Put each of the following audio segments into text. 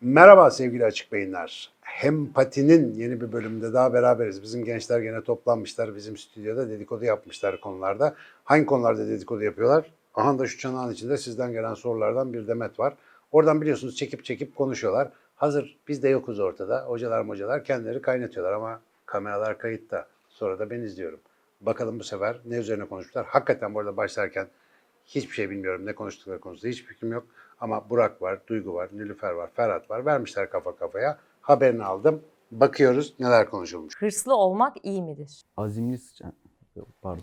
Merhaba sevgili açık beyinler. Hempatinin yeni bir bölümünde daha beraberiz. Bizim gençler gene toplanmışlar. Bizim stüdyoda dedikodu yapmışlar konularda. Hangi konularda dedikodu yapıyorlar? Aha da şu çanağın içinde sizden gelen sorulardan bir demet var. Oradan biliyorsunuz çekip çekip konuşuyorlar. Hazır biz de yokuz ortada. Hocalar mocalar kendileri kaynatıyorlar ama kameralar kayıtta. Sonra da ben izliyorum. Bakalım bu sefer ne üzerine konuşmuşlar. Hakikaten bu arada başlarken Hiçbir şey bilmiyorum. Ne konuştukları konusunda hiçbir fikrim yok. Ama Burak var, Duygu var, Nilüfer var, Ferhat var. Vermişler kafa kafaya. Haberini aldım. Bakıyoruz neler konuşulmuş. Hırslı olmak iyi midir? Azimli sıçan. Yok, Pardon.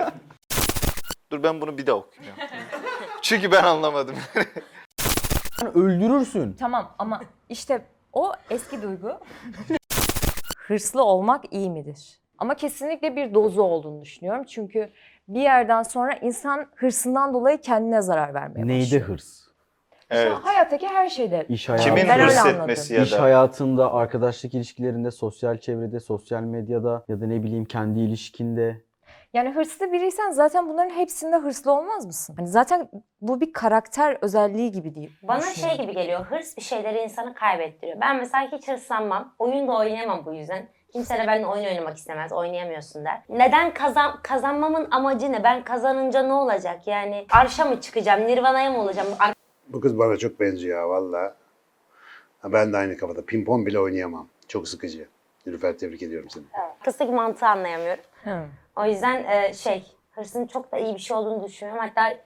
Dur ben bunu bir daha okuyacağım. Çünkü ben anlamadım. Öldürürsün. Tamam ama işte o eski duygu. Hırslı olmak iyi midir? Ama kesinlikle bir dozu olduğunu düşünüyorum. Çünkü bir yerden sonra insan hırsından dolayı kendine zarar vermeye Neyde başlıyor. hırs? evet. Hayattaki her şeyde. İş hayatı. Kimin Ben öyle hırs anladım. etmesi ya İş da hayatında, arkadaşlık ilişkilerinde, sosyal çevrede, sosyal medyada ya da ne bileyim kendi ilişkinde. Yani hırslı biriysen zaten bunların hepsinde hırslı olmaz mısın? Hani zaten bu bir karakter özelliği gibi değil. Bana şey gibi geliyor, hırs bir şeyleri insanı kaybettiriyor. Ben mesela hiç hırslanmam, oyun da oynayamam bu yüzden. Kimse de benimle oyun oynamak istemez, oynayamıyorsun der. Neden kazan kazanmamın amacı ne? Ben kazanınca ne olacak? Yani arşa mı çıkacağım, nirvanaya mı olacağım? Ar- Bu kız bana çok benziyor valla. Ben de aynı kafada. Pimpon bile oynayamam. Çok sıkıcı. Nilüfer tebrik ediyorum seni. Kısaki mantığı anlayamıyorum. Hı. O yüzden e, şey, hırsın çok da iyi bir şey olduğunu düşünüyorum. Hatta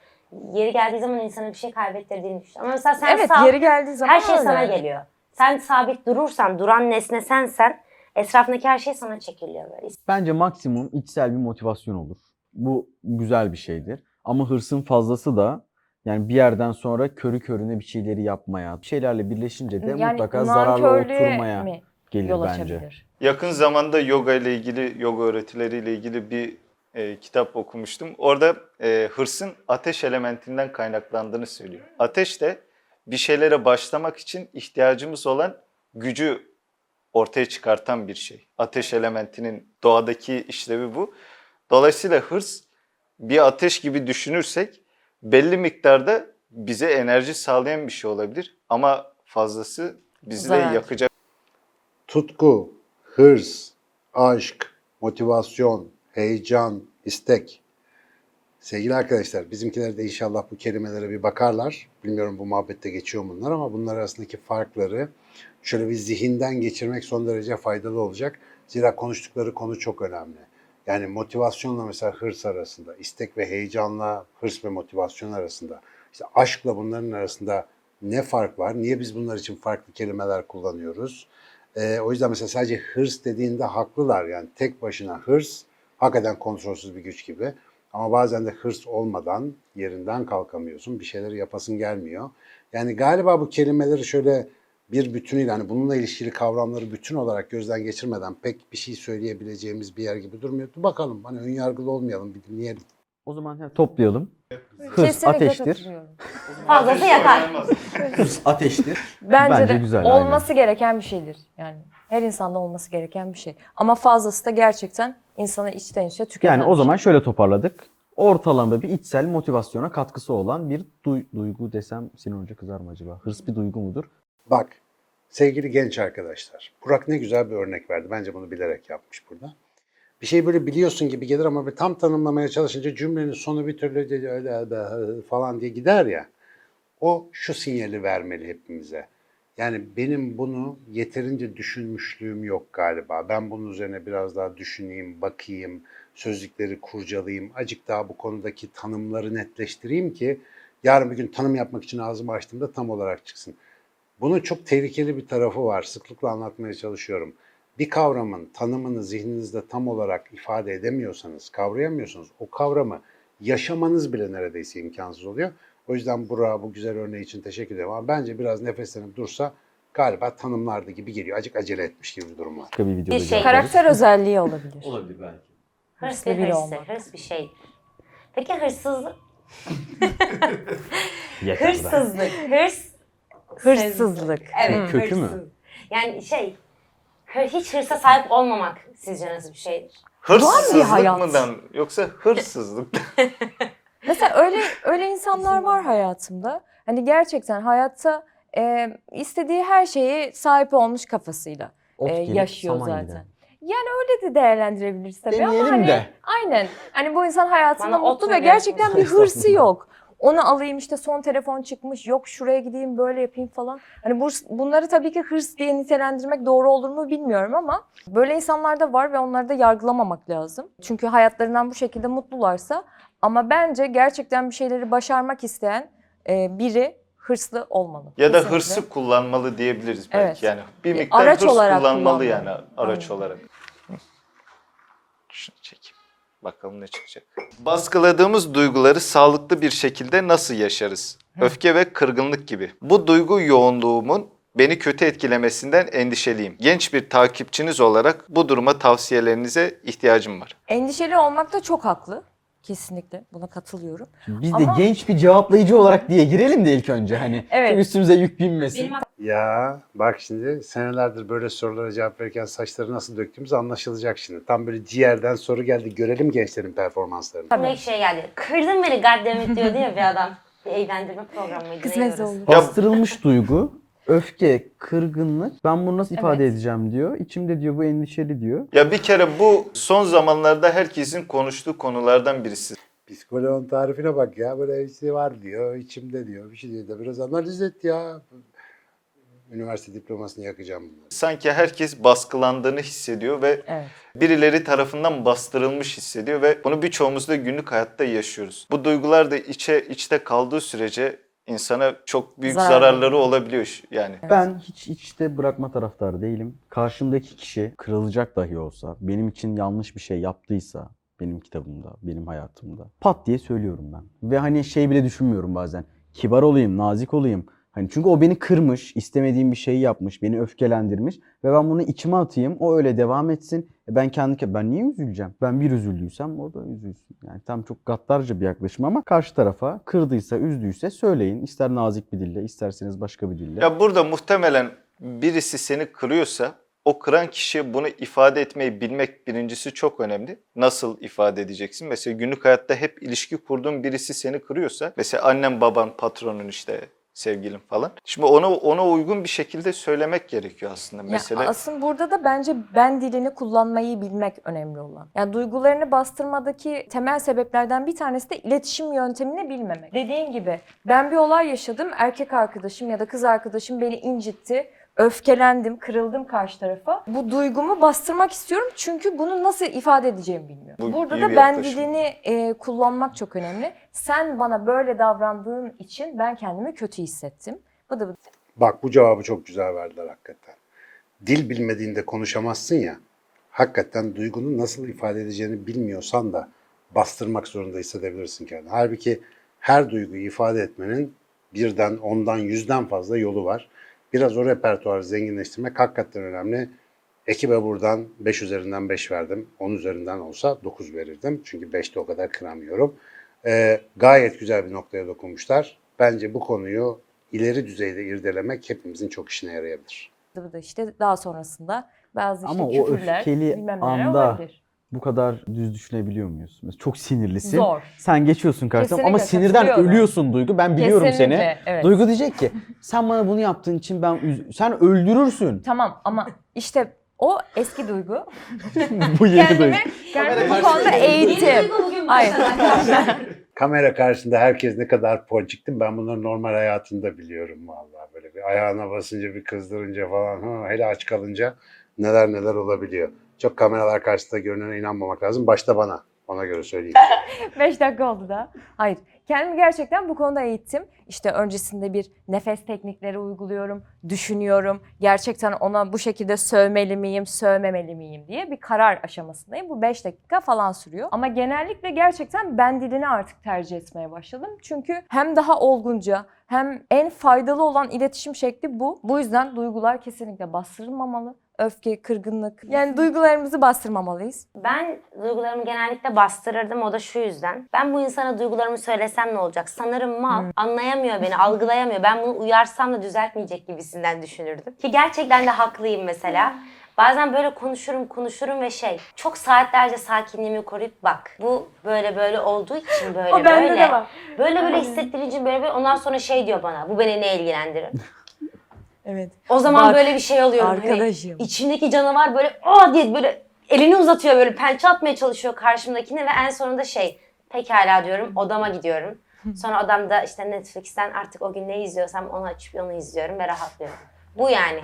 yeri geldiği zaman insana bir şey kaybettirdiğini düşünüyorum. Ama mesela sen Evet sağ- yeri geldiği zaman her şey öyle. sana geliyor. Sen sabit durursan, duran nesne sensen, etrafındaki her şey sana çekiliyor böyle. Bence maksimum içsel bir motivasyon olur. Bu güzel bir şeydir. Ama hırsın fazlası da yani bir yerden sonra körü körüne bir şeyleri yapmaya, bir şeylerle birleşince de Yani mutlaka zararlı nankörlüğe oturmaya mi gelir yol bence. açabilir? yakın zamanda yoga ile ilgili, yoga öğretileriyle ilgili bir e, kitap okumuştum. Orada e, hırsın ateş elementinden kaynaklandığını söylüyor. Ateş de bir şeylere başlamak için ihtiyacımız olan gücü ortaya çıkartan bir şey. Ateş elementinin doğadaki işlevi bu. Dolayısıyla hırs bir ateş gibi düşünürsek belli miktarda bize enerji sağlayan bir şey olabilir ama fazlası bizi de Zarar. yakacak. Tutku, hırs, aşk, motivasyon, heyecan, istek. Sevgili arkadaşlar bizimkiler de inşallah bu kelimelere bir bakarlar. Bilmiyorum bu muhabbette geçiyor bunlar ama bunlar arasındaki farkları şöyle bir zihinden geçirmek son derece faydalı olacak. Zira konuştukları konu çok önemli. Yani motivasyonla mesela hırs arasında, istek ve heyecanla hırs ve motivasyon arasında, işte aşkla bunların arasında ne fark var? Niye biz bunlar için farklı kelimeler kullanıyoruz? Ee, o yüzden mesela sadece hırs dediğinde haklılar. Yani tek başına hırs hakikaten kontrolsüz bir güç gibi. Ama bazen de hırs olmadan yerinden kalkamıyorsun. Bir şeyleri yapasın gelmiyor. Yani galiba bu kelimeleri şöyle bir bütünüyle hani bununla ilişkili kavramları bütün olarak gözden geçirmeden pek bir şey söyleyebileceğimiz bir yer gibi durmuyor. Dur bakalım hani önyargılı olmayalım bir dinleyelim. O zaman ha, toplayalım. Hırs Kesinlikle ateştir. Fazlası yakar. Hırs ateştir. Bence, Bence de güzel, olması gereken bir şeydir. Yani her insanda olması gereken bir şey. Ama fazlası da gerçekten insana içten içe tüketen Yani o zaman şöyle toparladık. Ortalama bir içsel motivasyona katkısı olan bir duy- duygu desem Sinan Hoca kızar mı acaba? Hırs bir duygu mudur? Bak sevgili genç arkadaşlar. Burak ne güzel bir örnek verdi. Bence bunu bilerek yapmış burada. Bir şey böyle biliyorsun gibi gelir ama bir tam tanımlamaya çalışınca cümlenin sonu bir türlü öyle falan diye gider ya. O şu sinyali vermeli hepimize. Yani benim bunu yeterince düşünmüşlüğüm yok galiba. Ben bunun üzerine biraz daha düşüneyim, bakayım, sözlükleri kurcalayayım. Acık daha bu konudaki tanımları netleştireyim ki yarın bir gün tanım yapmak için ağzımı açtığımda tam olarak çıksın. Bunun çok tehlikeli bir tarafı var. Sıklıkla anlatmaya çalışıyorum. Bir kavramın tanımını zihninizde tam olarak ifade edemiyorsanız, kavrayamıyorsanız o kavramı yaşamanız bile neredeyse imkansız oluyor. O yüzden Burak'a bu güzel örneği için teşekkür ederim. Ama bence biraz nefeslenip dursa galiba tanımlardı gibi geliyor. Acık acele etmiş gibi bir durum var. Başka bir videoda Bir şey- cevap veririz. Karakter özelliği olabilir. Olabilir belki. Hırs Hırslı bir biri olmak. hırs bir şey. Peki hırsızlık? Yeter. Hırsızlık, hırs... Hırsızlık. Evet, Kötü mü? hırsız. Yani şey, hiç hırsa sahip olmamak sizce nasıl bir şeydir? Hırsızlık hayat. mıdan yoksa hırsızlık? Mesela öyle öyle insanlar var hayatımda. Hani gerçekten hayatta e, istediği her şeyi sahip olmuş kafasıyla Ot e, gelip yaşıyor saman zaten. gider. Yani öyle de değerlendirebiliriz tabii ama Deneyelim hani de. aynen. Hani bu insan hayatında Bana ot mutlu ve gerçekten bir hırsı yok. Onu alayım işte son telefon çıkmış yok şuraya gideyim böyle yapayım falan. Hani bu, bunları tabii ki hırs diye nitelendirmek doğru olur mu bilmiyorum ama böyle insanlar da var ve onları da yargılamamak lazım. Çünkü hayatlarından bu şekilde mutlularsa ama bence gerçekten bir şeyleri başarmak isteyen e, biri hırslı olmalı. Ya da Kesinlikle. hırsı kullanmalı diyebiliriz belki. Evet. Yani bir miktar araç hırs olarak kullanmalı kullanmalı. yani araç Aynen. olarak. Şunu çekeyim. Bakalım ne çıkacak. Baskıladığımız duyguları sağlıklı bir şekilde nasıl yaşarız? Öfke ve kırgınlık gibi. Bu duygu yoğunluğumun beni kötü etkilemesinden endişeliyim. Genç bir takipçiniz olarak bu duruma tavsiyelerinize ihtiyacım var. Endişeli olmakta çok haklı. Kesinlikle buna katılıyorum. Biz de Ama- genç bir cevaplayıcı olarak diye girelim de ilk önce hani. Evet. Üstümüze yük binmesin. Ya bak şimdi senelerdir böyle sorulara cevap verirken saçları nasıl döktüğümüz anlaşılacak şimdi. Tam böyle ciğerden soru geldi. Görelim gençlerin performanslarını. Tabii. Direkt şey geldi. Kırdın beni goddammit diyordu ya bir adam. Bir eğlendirme programıydı. Kısmet oldu. Bastırılmış duygu, öfke, kırgınlık. Ben bunu nasıl ifade Evet. edeceğim diyor. İçimde diyor bu endişeli diyor. Ya bir kere bu son zamanlarda herkesin konuştuğu konulardan birisi. Psikoloğun tarifine bak ya. Böyle işte var diyor, içimde diyor. Bir şey diyor da biraz analiz et ya. Üniversite diplomasını yakacağım bunları. Sanki herkes baskılandığını hissediyor ve Evet. birileri tarafından bastırılmış hissediyor ve bunu birçoğumuz da günlük hayatta yaşıyoruz. Bu duygular da içe içte kaldığı sürece insana çok büyük Zarar zararları olabiliyor yani. Ben hiç içte bırakma taraftarı değilim. Karşımdaki kişi kırılacak dahi olsa, benim için yanlış bir şey yaptıysa, benim kitabımda, benim hayatımda pat diye söylüyorum ben. Ve hani şey bile düşünmüyorum bazen. Kibar olayım, nazik olayım. Hani çünkü o beni kırmış, istemediğim bir şeyi yapmış, beni öfkelendirmiş ve ben bunu içime atayım, o öyle devam etsin. E ben kendi ben niye üzüleceğim? Ben bir üzüldüysem o da üzülsün. Yani tam çok gaddarca bir yaklaşım ama karşı tarafa kırdıysa, üzdüyse söyleyin. İster nazik bir dille, isterseniz başka bir dille. Ya burada muhtemelen birisi seni kırıyorsa o kıran kişi bunu ifade etmeyi bilmek birincisi çok önemli. Nasıl ifade edeceksin? Mesela günlük hayatta hep ilişki kurduğun birisi seni kırıyorsa mesela annen, baban, patronun işte sevgilin falan. Şimdi ona ona uygun bir şekilde söylemek gerekiyor aslında. Ya Mesela aslında burada da bence ben dilini kullanmayı bilmek önemli olan. Yani duygularını bastırmadaki temel sebeplerden bir tanesi de iletişim yöntemini bilmemek. Dediğin gibi ben bir olay yaşadım. Erkek arkadaşım ya da kız arkadaşım beni incitti. Öfkelendim, kırıldım karşı tarafa. Bu duygumu bastırmak istiyorum çünkü bunu nasıl ifade edeceğimi bilmiyorum. Bu Burada da bir ben yaklaşım. dilini e, kullanmak çok önemli. Sen bana böyle davrandığın için ben kendimi kötü hissettim. Bu da Bak bu cevabı çok güzel verdiler hakikaten. Dil bilmediğinde konuşamazsın ya. Hakikaten duygunu nasıl ifade edeceğini bilmiyorsan da bastırmak zorunda hissedebilirsin kendini. Halbuki her duyguyu ifade etmenin birden, ondan, yüzden fazla yolu var. Biraz o repertuarı zenginleştirmek hakikaten önemli. Ekibe buradan 5 üzerinden 5 verdim. 10 üzerinden olsa 9 verirdim. Çünkü 5'te o kadar kıramıyorum. Ee, gayet güzel bir noktaya dokunmuşlar. Bence bu konuyu ileri düzeyde irdelemek hepimizin çok işine yarayabilir. bu da işte daha sonrasında bazı işte Ama o küfürler, öfkeli anda olabilir. Bu kadar düz düşünebiliyor muyuz? Mesela çok sinirlisin. Zor. Sen geçiyorsun karşısına ama sinirden ölüyorsun Duygu. Ben biliyorum Kesinlikle, seni. evet. Duygu diyecek ki sen bana bunu yaptığın için ben üz- sen öldürürsün. Tamam ama işte o eski duygu. bu yeni Duygu. Kendimi, kendimi bu konuda eğitim. Hayır. Kamera karşısında herkes ne kadar ponçiktim ben bunları normal hayatında biliyorum vallahi böyle bir ayağına basınca bir kızdırınca falan ha, hele aç kalınca neler neler olabiliyor. Çok kameralar karşısında görünene inanmamak lazım. Başta bana. Ona göre söyleyeyim. 5 dakika oldu da. Hayır. Kendimi gerçekten bu konuda eğittim. İşte öncesinde bir nefes teknikleri uyguluyorum, düşünüyorum. Gerçekten ona bu şekilde sövmeli miyim, sövmemeli miyim diye bir karar aşamasındayım. Bu 5 dakika falan sürüyor. Ama genellikle gerçekten ben dilini artık tercih etmeye başladım. Çünkü hem daha olgunca hem en faydalı olan iletişim şekli bu. Bu yüzden duygular kesinlikle bastırılmamalı. Öfke, kırgınlık. Yani duygularımızı bastırmamalıyız. Ben duygularımı genellikle bastırırdım o da şu yüzden. Ben bu insana duygularımı söylesem ne olacak? Sanırım mal. Anlayamıyor beni, algılayamıyor. Ben bunu uyarsam da düzeltmeyecek gibisinden düşünürdüm. Ki gerçekten de haklıyım mesela. Bazen böyle konuşurum konuşurum ve şey çok saatlerce sakinliğimi koruyup bak bu böyle böyle olduğu için böyle O böyle. de var. Böyle böyle hissettiğin için böyle böyle ondan sonra şey diyor bana bu beni ne ilgilendirir. Evet. O zaman Bak, böyle bir şey oluyor. Hani arkadaşım. içimdeki canavar böyle aa diye böyle elini uzatıyor böyle pençe atmaya çalışıyor karşımdakine ve en sonunda şey pekala diyorum odama gidiyorum. Sonra odamda işte Netflix'ten artık o gün ne izliyorsam onu açıp onu izliyorum ve rahatlıyorum. Bu yani.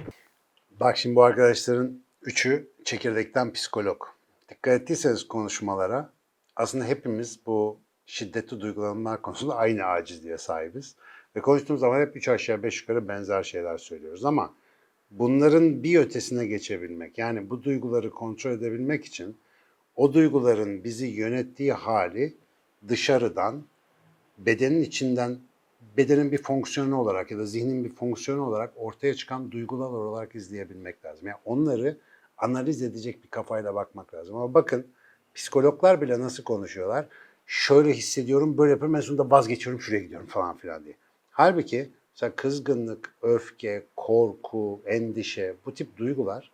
Bak şimdi bu arkadaşların üçü çekirdekten psikolog. Dikkat ettiyseniz konuşmalara aslında hepimiz bu şiddetli duygulanmalar konusunda aynı acizliğe sahibiz. Ve konuştuğumuz zaman hep üç aşağı beş yukarı benzer şeyler söylüyoruz ama bunların bir ötesine geçebilmek yani bu duyguları kontrol edebilmek için o duyguların bizi yönettiği hali dışarıdan bedenin içinden bedenin bir fonksiyonu olarak ya da zihnin bir fonksiyonu olarak ortaya çıkan duygular olarak izleyebilmek lazım. Yani onları analiz edecek bir kafayla bakmak lazım. Ama bakın psikologlar bile nasıl konuşuyorlar? Şöyle hissediyorum, böyle yapıyorum, en sonunda vazgeçiyorum, şuraya gidiyorum falan filan diye. Halbuki mesela kızgınlık, öfke, korku, endişe bu tip duygular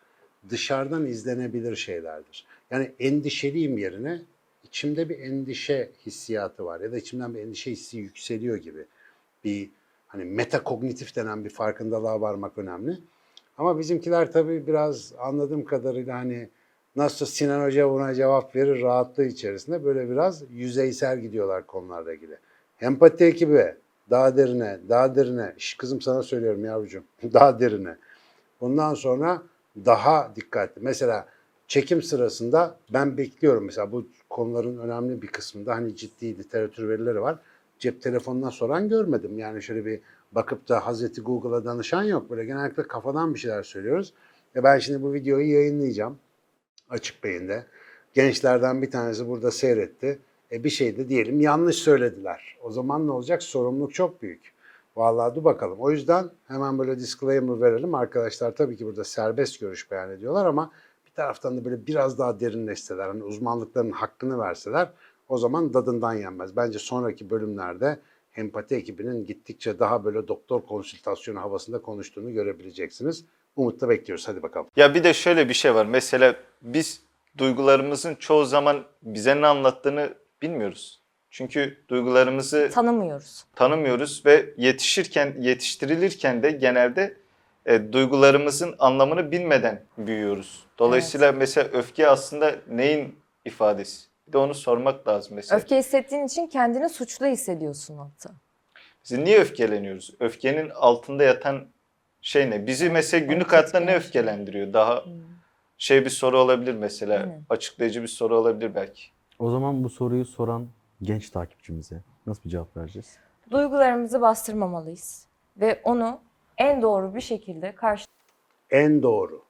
dışarıdan izlenebilir şeylerdir. Yani endişeliyim yerine içimde bir endişe hissiyatı var ya da içimden bir endişe hissi yükseliyor gibi bir hani metakognitif denen bir farkındalığa varmak önemli. Ama bizimkiler tabii biraz anladığım kadarıyla hani nasıl Sinan Hoca buna cevap verir rahatlığı içerisinde böyle biraz yüzeysel gidiyorlar konularla ilgili. Empati ekibi daha derine, daha derine. Şş, kızım sana söylüyorum yavrucuğum. daha derine. Bundan sonra daha dikkatli. Mesela çekim sırasında ben bekliyorum mesela bu konuların önemli bir kısmında hani ciddi literatür verileri var. Cep telefonundan soran görmedim. Yani şöyle bir bakıp da Hazreti Google'a danışan yok. Böyle genellikle kafadan bir şeyler söylüyoruz. E ben şimdi bu videoyu yayınlayacağım açık beyinde. Gençlerden bir tanesi burada seyretti. E bir şey de diyelim yanlış söylediler. O zaman ne olacak? Sorumluluk çok büyük. Vallahi dur bakalım. O yüzden hemen böyle disclaimer verelim. Arkadaşlar tabii ki burada serbest görüş beyan ediyorlar ama bir taraftan da böyle biraz daha derinleşseler, hani uzmanlıklarının hakkını verseler o zaman dadından yenmez. Bence sonraki bölümlerde empati ekibinin gittikçe daha böyle doktor konsültasyonu havasında konuştuğunu görebileceksiniz. Umutla bekliyoruz. Hadi bakalım. Ya bir de şöyle bir şey var. Mesela biz duygularımızın çoğu zaman bize ne anlattığını bilmiyoruz. Çünkü duygularımızı Tanımıyoruz. tanımıyoruz ve yetişirken, yetiştirilirken de genelde e, duygularımızın anlamını bilmeden büyüyoruz. Dolayısıyla mesela öfke aslında neyin ifadesi? Bir de onu sormak lazım mesela. Öfke hissettiğin için kendini suçlu hissediyorsun hatta. Biz niye öfkeleniyoruz? Öfkenin altında yatan şey ne? Bizi mesela günlük Evet, hayatta ne öfkelendiriyor? Daha şey bir soru olabilir mesela. Açıklayıcı bir soru olabilir belki. O zaman bu soruyu soran genç takipçimize nasıl bir cevap vereceğiz? Duygularımızı bastırmamalıyız. Ve onu en doğru bir şekilde karşı En doğru.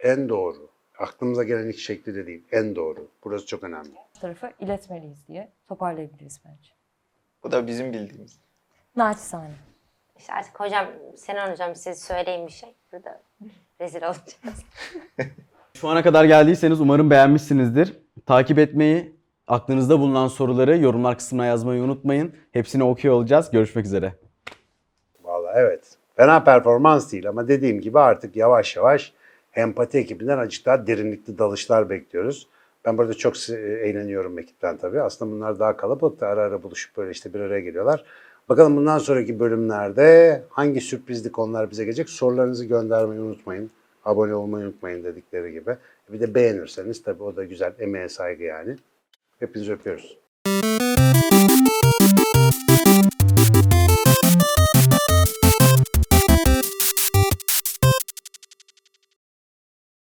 En doğru. Aklımıza gelen ilk şekli de değil. En doğru. Burası çok önemli. tarafa iletmeliyiz diye toparlayabiliriz bence. Bu da bizim bildiğimiz. Naçizane. İşte artık hocam, Sinan hocam siz söyleyin bir şey. Burada rezil olacağız. Şu ana kadar geldiyseniz umarım beğenmişsinizdir. Takip etmeyi, aklınızda bulunan soruları yorumlar kısmına yazmayı unutmayın. Hepsini okuyor olacağız. Görüşmek üzere. Vallahi evet. Fena performans değil ama dediğim gibi artık yavaş yavaş empati ekibinden azıcık daha derinlikli dalışlar bekliyoruz. Ben burada çok eğleniyorum ekipten tabii. Aslında bunlar daha kalabalık ara ara buluşup böyle işte bir araya geliyorlar. Bakalım bundan sonraki bölümlerde hangi sürprizli konular bize gelecek? Sorularınızı göndermeyi unutmayın. Abone olmayı unutmayın dedikleri gibi. Bir de beğenirseniz tabii o da güzel. Emeğe saygı yani. Hepinizi öpüyoruz.